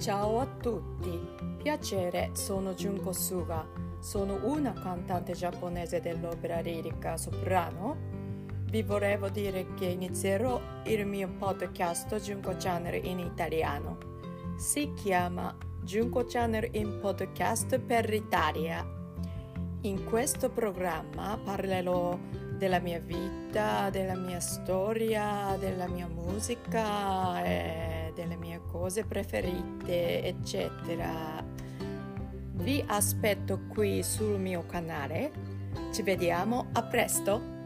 Ciao a tutti, piacere, sono Junko Suga, sono una cantante giapponese dell'opera lirica soprano. Vi volevo dire che inizierò il mio podcast Junko Channel in italiano. Si chiama Junko Channel in podcast per l'Italia. In questo programma parlerò della mia vita, della mia storia, della mia musica. E delle mie cose preferite, eccetera. Vi aspetto qui sul mio canale. Ci vediamo a presto!